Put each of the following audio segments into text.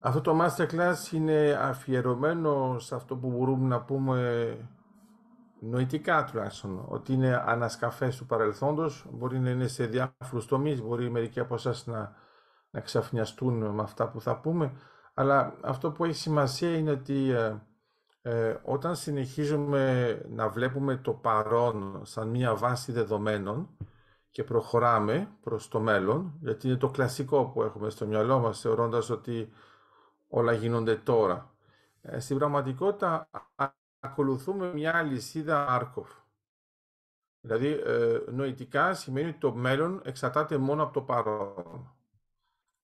Αυτό το masterclass είναι αφιερωμένο σε αυτό που μπορούμε να πούμε νοητικά τουλάχιστον, ότι είναι ανασκαφές του παρελθόντος, μπορεί να είναι σε διάφορους τομείς, μπορεί μερικοί από εσάς να, να ξαφνιαστούν με αυτά που θα πούμε, αλλά αυτό που έχει σημασία είναι ότι ε, ε, όταν συνεχίζουμε να βλέπουμε το παρόν σαν μία βάση δεδομένων και προχωράμε προς το μέλλον, γιατί είναι το κλασικό που έχουμε στο μυαλό μας, θεωρώντας ότι όλα γίνονται τώρα. Ε, στην πραγματικότητα ακολουθούμε μια λυσίδα Άρκοφ. Δηλαδή, ε, νοητικά σημαίνει ότι το μέλλον εξαρτάται μόνο από το παρόν.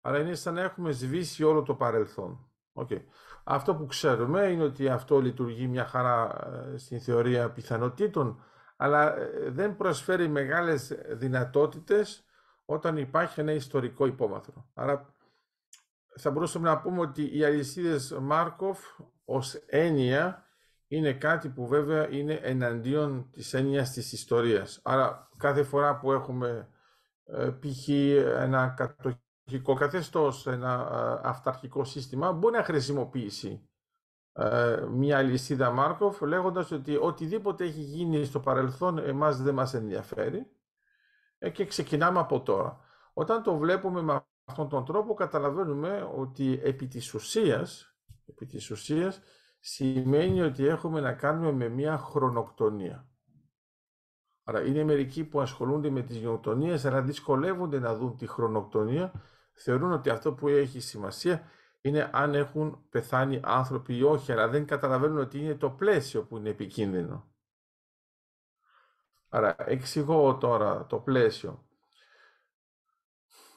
Άρα είναι σαν να έχουμε σβήσει όλο το παρελθόν. Okay. Αυτό που ξέρουμε είναι ότι αυτό λειτουργεί μια χαρά ε, στην θεωρία πιθανότητων, αλλά ε, δεν προσφέρει μεγάλες δυνατότητες όταν υπάρχει ένα ιστορικό υπόβαθρο. Άρα θα μπορούσαμε να πούμε ότι οι αλυσίδες Μάρκοφ ως έννοια είναι κάτι που βέβαια είναι εναντίον της έννοιας της ιστορίας. Άρα κάθε φορά που έχουμε ε, π.χ. ένα κατοχικό καθεστώς, ένα ε, αυταρχικό σύστημα, μπορεί να χρησιμοποιήσει ε, μια λυσίδα Μάρκοφ λέγοντας ότι οτιδήποτε έχει γίνει στο παρελθόν εμάς δεν μας ενδιαφέρει και ξεκινάμε από τώρα. Όταν το βλέπουμε με αυτόν τον τρόπο καταλαβαίνουμε ότι επί της ουσίας, επί της ουσίας σημαίνει ότι έχουμε να κάνουμε με μια χρονοκτονία. Άρα είναι μερικοί που ασχολούνται με τις γενοκτονίες αλλά δυσκολεύονται να δουν τη χρονοκτονία, θεωρούν ότι αυτό που έχει σημασία είναι αν έχουν πεθάνει άνθρωποι ή όχι, αλλά δεν καταλαβαίνουν ότι είναι το πλαίσιο που είναι επικίνδυνο. Άρα εξηγώ τώρα το πλαίσιο.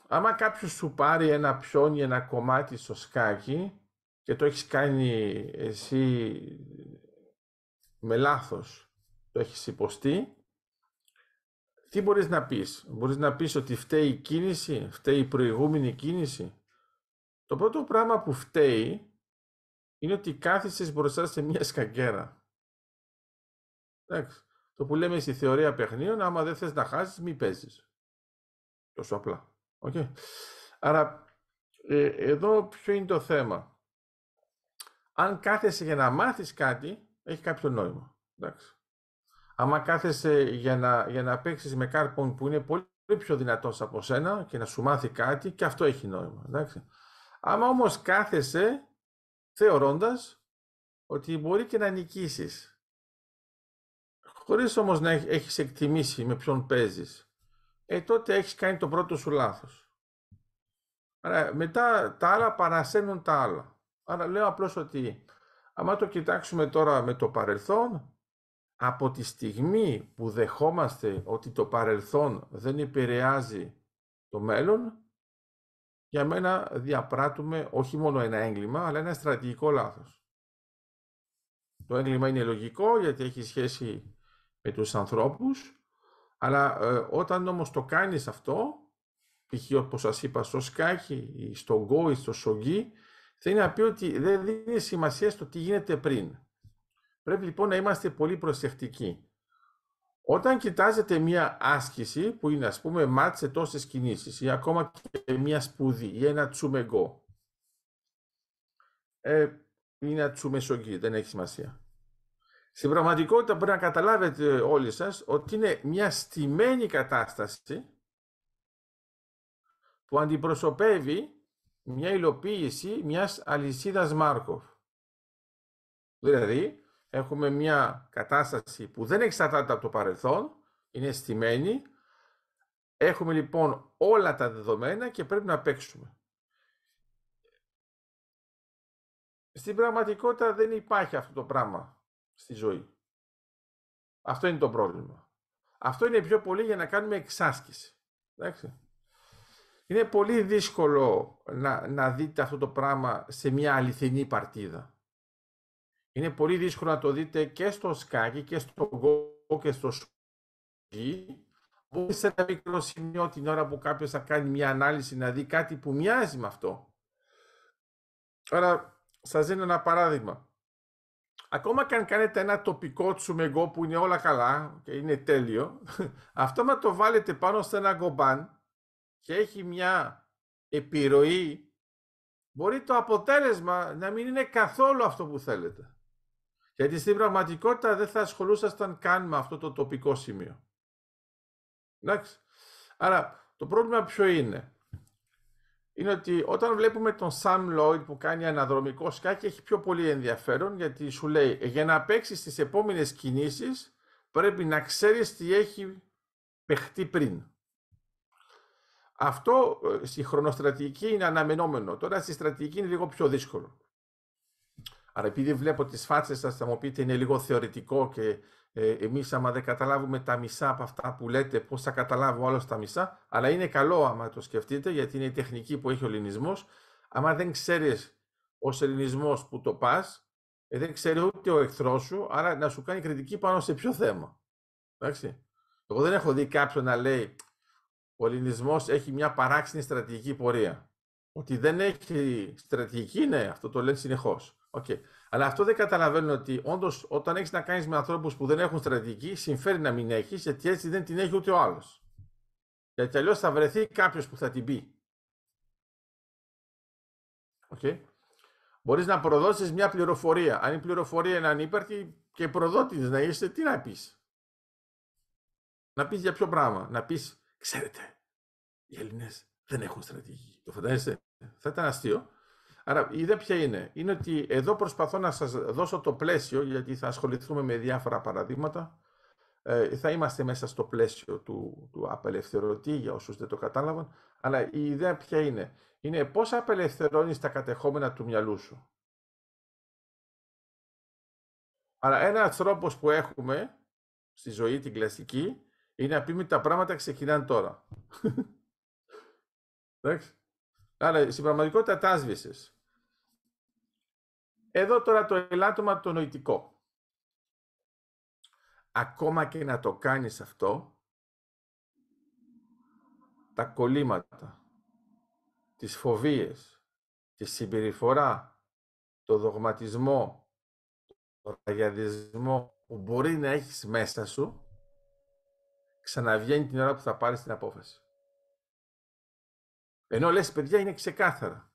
Άμα κάποιος σου πάρει ένα πιόνι, ένα κομμάτι στο σκάκι και το έχεις κάνει εσύ με λάθος, το έχεις υποστεί, τι μπορείς να πεις; Μπορείς να πεις ότι φταίει η κίνηση, φταίει η προηγούμενη κίνηση; Το πρώτο πράγμα που φταίει είναι ότι κάθισες μπροστά σε μια σκαγκέρα. Εντάξει. Το που λέμε στη θεωρία παιχνίων, άμα δεν θες να χάσεις, μη παίζεις. Τόσο απλά. Okay. Άρα, ε, εδώ ποιο είναι το θέμα; Αν κάθεσαι για να μάθεις κάτι, έχει κάποιο νόημα. Εντάξει. Άμα κάθεσαι για να, για να παίξεις με κάποιον που είναι πολύ πιο δυνατός από σένα και να σου μάθει κάτι, και αυτό έχει νόημα. Εντάξει. Άμα όμως κάθεσαι θεωρώντας ότι μπορεί και να νικήσεις, χωρίς όμως να έχεις εκτιμήσει με ποιον παίζεις, ε, τότε έχεις κάνει το πρώτο σου λάθος. Άρα, μετά τα άλλα παρασένουν τα άλλα. Άρα λέω απλώς ότι, άμα το κοιτάξουμε τώρα με το παρελθόν, από τη στιγμή που δεχόμαστε ότι το παρελθόν δεν επηρεάζει το μέλλον, για μένα διαπράττουμε όχι μόνο ένα έγκλημα, αλλά ένα στρατηγικό λάθος. Το έγκλημα είναι λογικό γιατί έχει σχέση με τους ανθρώπους, αλλά ε, όταν όμως το κάνεις αυτό, π.χ. όπως σας είπα στο σκάκι ή στο γκο ή στο σογγί, θέλει να πει ότι δεν δίνει σημασία στο τι γίνεται πριν. Πρέπει λοιπόν να είμαστε πολύ προσεκτικοί. Όταν κοιτάζετε μία άσκηση που είναι ας πούμε μάτσε τόσες κινήσεις ή ακόμα και μία σπουδή ή ένα τσουμεγκό ε, ή ένα τσουμεσογγί, δεν έχει σημασία. Στην πραγματικότητα πρέπει να καταλάβετε όλοι σας ότι είναι μια στημένη κατάσταση που αντιπροσωπεύει μια υλοποίηση μιας αλυσίδας Μάρκοφ. Δηλαδή, έχουμε μια κατάσταση που δεν εξαρτάται από το παρελθόν, είναι στημένη, έχουμε λοιπόν όλα τα δεδομένα και πρέπει να παίξουμε. Στην πραγματικότητα δεν υπάρχει αυτό το πράγμα στη ζωή. Αυτό είναι το πρόβλημα. Αυτό είναι πιο πολύ για να κάνουμε εξάσκηση. Εντάξει. Είναι πολύ δύσκολο να, να δείτε αυτό το πράγμα σε μια αληθινή παρτίδα. Είναι πολύ δύσκολο να το δείτε και στο σκάκι και στο γκο και στο σκι. Μπορεί σε ένα μικρό σημείο την ώρα που κάποιος θα κάνει μια ανάλυση να δει κάτι που μοιάζει με αυτό. Άρα σας δίνω ένα παράδειγμα ακόμα και αν κάνετε ένα τοπικό τσουμεγκό που είναι όλα καλά και είναι τέλειο, αυτό με το βάλετε πάνω σε ένα γκομπάν και έχει μια επιρροή μπορεί το αποτέλεσμα να μην είναι καθόλου αυτό που θέλετε. Γιατί στην πραγματικότητα δεν θα ασχολούσασταν καν με αυτό το τοπικό σημείο. Εντάξει. Άρα το πρόβλημα ποιο είναι; Είναι ότι όταν βλέπουμε τον Sam Lloyd που κάνει αναδρομικό σκάκι έχει πιο πολύ ενδιαφέρον γιατί σου λέει για να παίξεις τις επόμενες κινήσεις πρέπει να ξέρεις τι έχει παιχτεί πριν. Αυτό ε, στη χρονοστρατηγική είναι αναμενόμενο. Τώρα στη στρατηγική είναι λίγο πιο δύσκολο. Άρα επειδή βλέπω τις φάτσες σας θα μου πείτε είναι λίγο θεωρητικό και ε, εμείς άμα δεν καταλάβουμε τα μισά από αυτά που λέτε πώς θα καταλάβω άλλος τα μισά αλλά είναι καλό άμα το σκεφτείτε γιατί είναι η τεχνική που έχει ο ελληνισμός άμα δεν ξέρεις ως ελληνισμός που το πας ε, δεν ξέρει ούτε ο εχθρός σου άρα να σου κάνει κριτική πάνω σε ποιο θέμα. Εντάξει. Εγώ δεν έχω δει κάποιον να λέει ο ελληνισμός έχει μια παράξενη στρατηγική πορεία. Ότι δεν έχει στρατηγική, ναι, αυτό το λένε συνεχώς. Okay. Αλλά αυτό δεν καταλαβαίνουν ότι όντως όταν έχεις να κάνεις με ανθρώπους που δεν έχουν στρατηγική, συμφέρει να μην έχεις, γιατί έτσι δεν την έχει ούτε ο άλλος. Γιατί αλλιώς θα βρεθεί κάποιος που θα την πει. Okay. Μπορείς να προδώσεις μια πληροφορία. Αν η πληροφορία είναι ανύπαρκτη και προδότης να είσαι, τι να πεις; Να πεις για ποιο πράγμα; Να πεις, ξέρετε, οι Έλληνες δεν έχουν στρατηγική. Το φαντάζεσαι; Θα ήταν αστείο. Άρα η ιδέα ποια είναι; Είναι ότι εδώ προσπαθώ να σας δώσω το πλαίσιο, γιατί θα ασχοληθούμε με διάφορα παραδείγματα. Ε, θα είμαστε μέσα στο πλαίσιο του, του απελευθερωτή, για όσους δεν το κατάλαβαν. Αλλά η ιδέα ποια είναι; Είναι πώς απελευθερώνεις τα κατεχόμενα του μυαλού σου. Άρα ένας τρόπος που έχουμε στη ζωή την κλασική είναι να πούμε τα πράγματα ξεκινάνε τώρα. Εντάξει. Άρα στην πραγματικότητα τα άσβησες. Εδώ τώρα το ελάττωμα το νοητικό. Ακόμα και να το κάνεις αυτό, τα κολλήματα, τις φοβίες, τη συμπεριφορά, το δογματισμό, το ραγιαδισμό που μπορεί να έχεις μέσα σου, ξαναβγαίνει την ώρα που θα πάρεις την απόφαση. Ενώ λες, παιδιά, είναι ξεκάθαρα.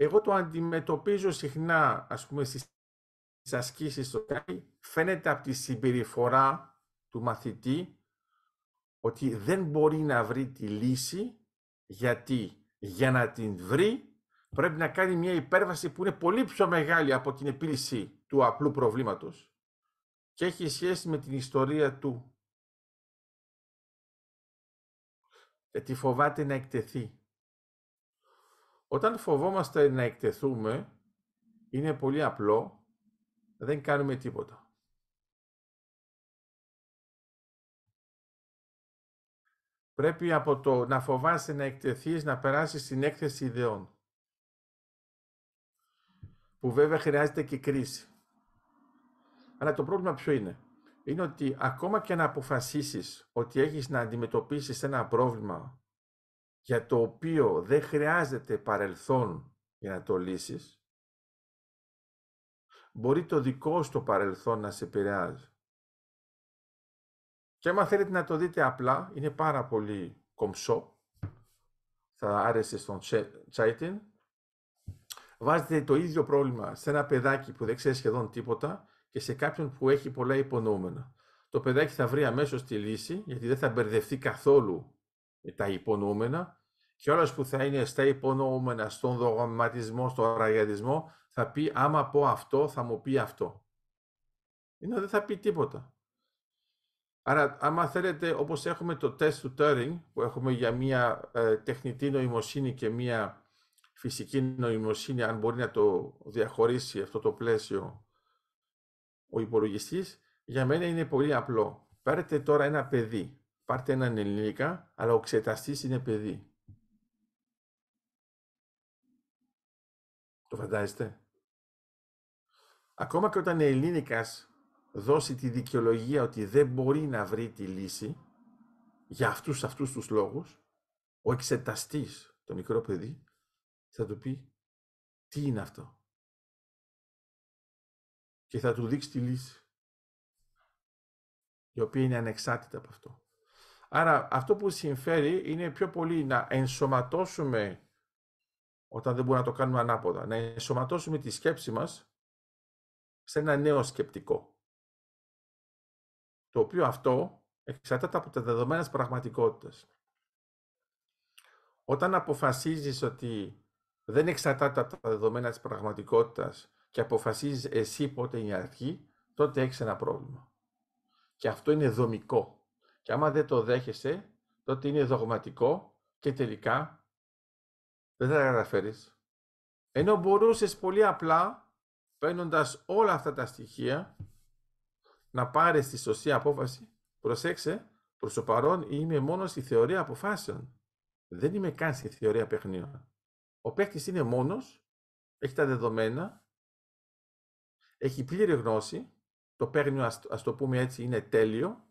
Εγώ το αντιμετωπίζω συχνά, ας πούμε, στις ασκήσεις στο ΚΑΙ, φαίνεται από τη συμπεριφορά του μαθητή ότι δεν μπορεί να βρει τη λύση, γιατί για να την βρει πρέπει να κάνει μια υπέρβαση που είναι πολύ πιο μεγάλη από την επίλυση του απλού προβλήματος και έχει σχέση με την ιστορία του. Γιατί φοβάται να εκτεθεί. Όταν φοβόμαστε να εκτεθούμε, είναι πολύ απλό, δεν κάνουμε τίποτα. Πρέπει από το να φοβάσαι να εκτεθείς να περάσεις στην έκθεση ιδεών. Που βέβαια χρειάζεται και κρίση. Αλλά το πρόβλημα ποιο είναι; Είναι ότι ακόμα και να αποφασίσεις ότι έχεις να αντιμετωπίσεις ένα πρόβλημα για το οποίο δεν χρειάζεται παρελθόν για να το λύσεις, μπορεί το δικό σου το παρελθόν να σε επηρεάζει. Και άμα θέλετε να το δείτε απλά, είναι πάρα πολύ κομψό, θα άρεσε στον Τσάιτιν, βάζετε το ίδιο πρόβλημα σε ένα παιδάκι που δεν ξέρει σχεδόν τίποτα και σε κάποιον που έχει πολλά υπονοούμενα. Το παιδάκι θα βρει αμέσως τη λύση, γιατί δεν θα μπερδευτεί καθόλου τα υπονοούμενα και όλος που θα είναι στα υπονοούμενα, στον δογματισμό, στον ραγιαδισμό, θα πει άμα πω αυτό, θα μου πει αυτό. Είναι δεν θα πει τίποτα. Άρα, άμα θέλετε, όπως έχουμε το τεστ του Turing, που έχουμε για μια ε, τεχνητή νοημοσύνη και μια φυσική νοημοσύνη, αν μπορεί να το διαχωρίσει αυτό το πλαίσιο ο υπολογιστής, για μένα είναι πολύ απλό. Πάρετε τώρα ένα παιδί, πάρτε έναν ελληνικά, αλλά ο εξεταστής είναι παιδί. Το φαντάζεστε; Ακόμα και όταν η Ελλήνικας δώσει τη δικαιολογία ότι δεν μπορεί να βρει τη λύση για αυτούς αυτούς τους λόγους, ο εξεταστής, το μικρό παιδί, θα του πει τι είναι αυτό; Και θα του δείξει τη λύση, η οποία είναι ανεξάρτητα από αυτό. Άρα αυτό που συμφέρει είναι πιο πολύ να ενσωματώσουμε όταν δεν μπορούμε να το κάνουμε ανάποδα. Να ενσωματώσουμε τη σκέψη μας σε ένα νέο σκεπτικό. Το οποίο αυτό εξαρτάται από τα δεδομένα της πραγματικότητας. Όταν αποφασίζεις ότι δεν εξαρτάται από τα δεδομένα της πραγματικότητας και αποφασίζεις εσύ πότε είναι η αρχή, τότε έχεις ένα πρόβλημα. Και αυτό είναι δομικό. Και άμα δεν το δέχεσαι, τότε είναι δογματικό και τελικά δεν θα τα καταφέρεις. Ενώ μπορούσες πολύ απλά, παίρνοντας όλα αυτά τα στοιχεία, να πάρεις τη σωστή απόφαση. Προσέξε, προς το παρόν είμαι μόνος στη θεωρία αποφάσεων. Δεν είμαι καν στη θεωρία παιχνίων. Ο παίκτης είναι μόνος, έχει τα δεδομένα, έχει πλήρη γνώση, το παίρνει, ας, το πούμε έτσι, είναι τέλειο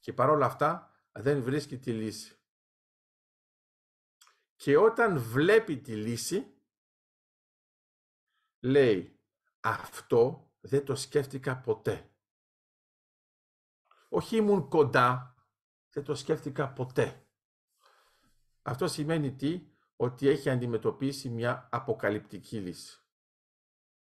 και παρόλα αυτά δεν βρίσκει τη λύση. Και όταν βλέπει τη λύση, λέει αυτό δεν το σκέφτηκα ποτέ. Όχι ήμουν κοντά, δεν το σκέφτηκα ποτέ. Αυτό σημαίνει τι, ότι έχει αντιμετωπίσει μια αποκαλυπτική λύση.